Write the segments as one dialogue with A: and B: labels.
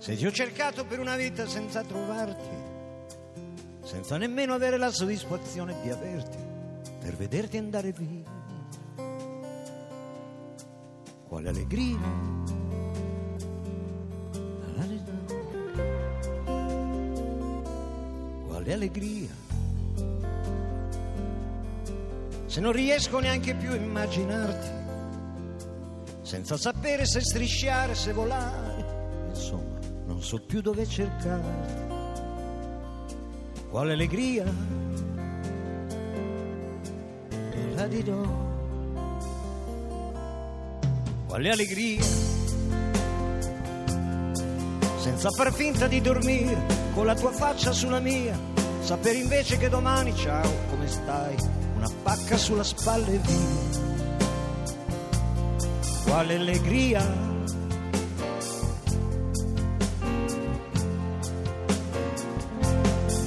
A: Se ti ho cercato per una vita senza trovarti, senza nemmeno avere la soddisfazione di averti, per vederti andare via. Quale allegria! Quale allegria! Se non riesco neanche più a immaginarti, senza sapere se strisciare, se volare, insomma, non so più dove cercarti. Quale allegria! Te la dirò. Quale allegria! Senza far finta di dormire, con la tua faccia sulla mia, sapere invece che domani, ciao, come stai? Una pacca sulla spalla e via quale allegria.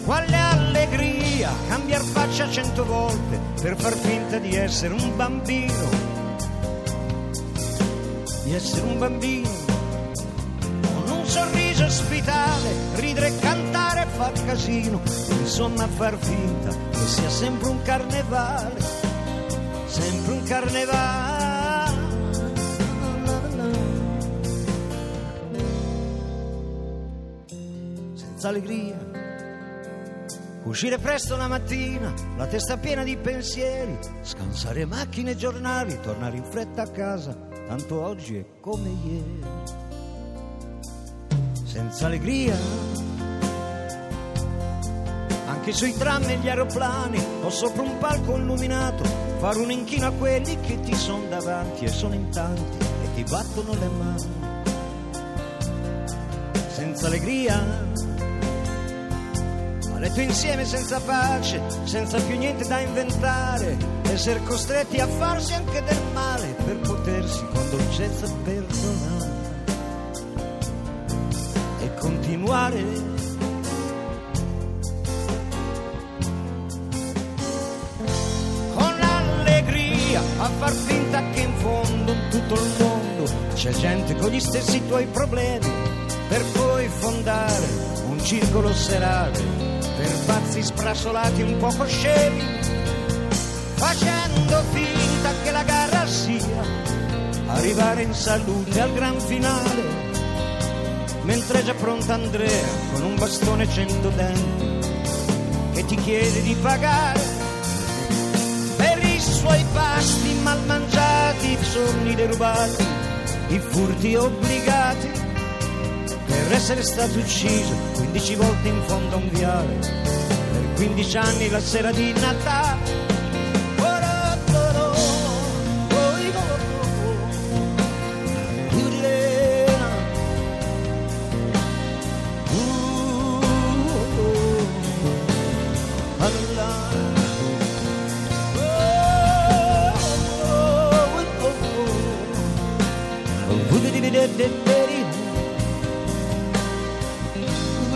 A: Quale allegria cambiar faccia cento volte per far finta di essere un bambino, di essere un bambino, con un sorriso ospitale, ridere, cantare, far casino, insomma far finta che sia sempre un carnevale, sempre un carnevale. senza allegria. Uscire presto la mattina, la testa piena di pensieri, scansare macchine e giornali, tornare in fretta a casa, tanto oggi è come ieri. Senza allegria, anche sui tram e gli aeroplani, o sopra un palco illuminato, fare un inchino a quelli che ti sono davanti e sono in tanti e ti battono le mani. Senza allegria, letto insieme senza pace, senza più niente da inventare, essere costretti a farsi anche del male per potersi con dolcezza perdonare. E continuare. Con l'allegria a far finta che in fondo in tutto il mondo c'è gente con gli stessi tuoi problemi. Per poi fondare un circolo serale per pazzi sprassolati un poco scemi, facendo finta che la gara sia arrivare in salute al gran finale, mentre già pronta Andrea con un bastone cento denti che ti chiede di pagare per i suoi pasti mal mangiati, i sogni derubati, i furti obbligati per essere stato ucciso 15 volte in fondo a un viale, per 15 anni la sera di Natale.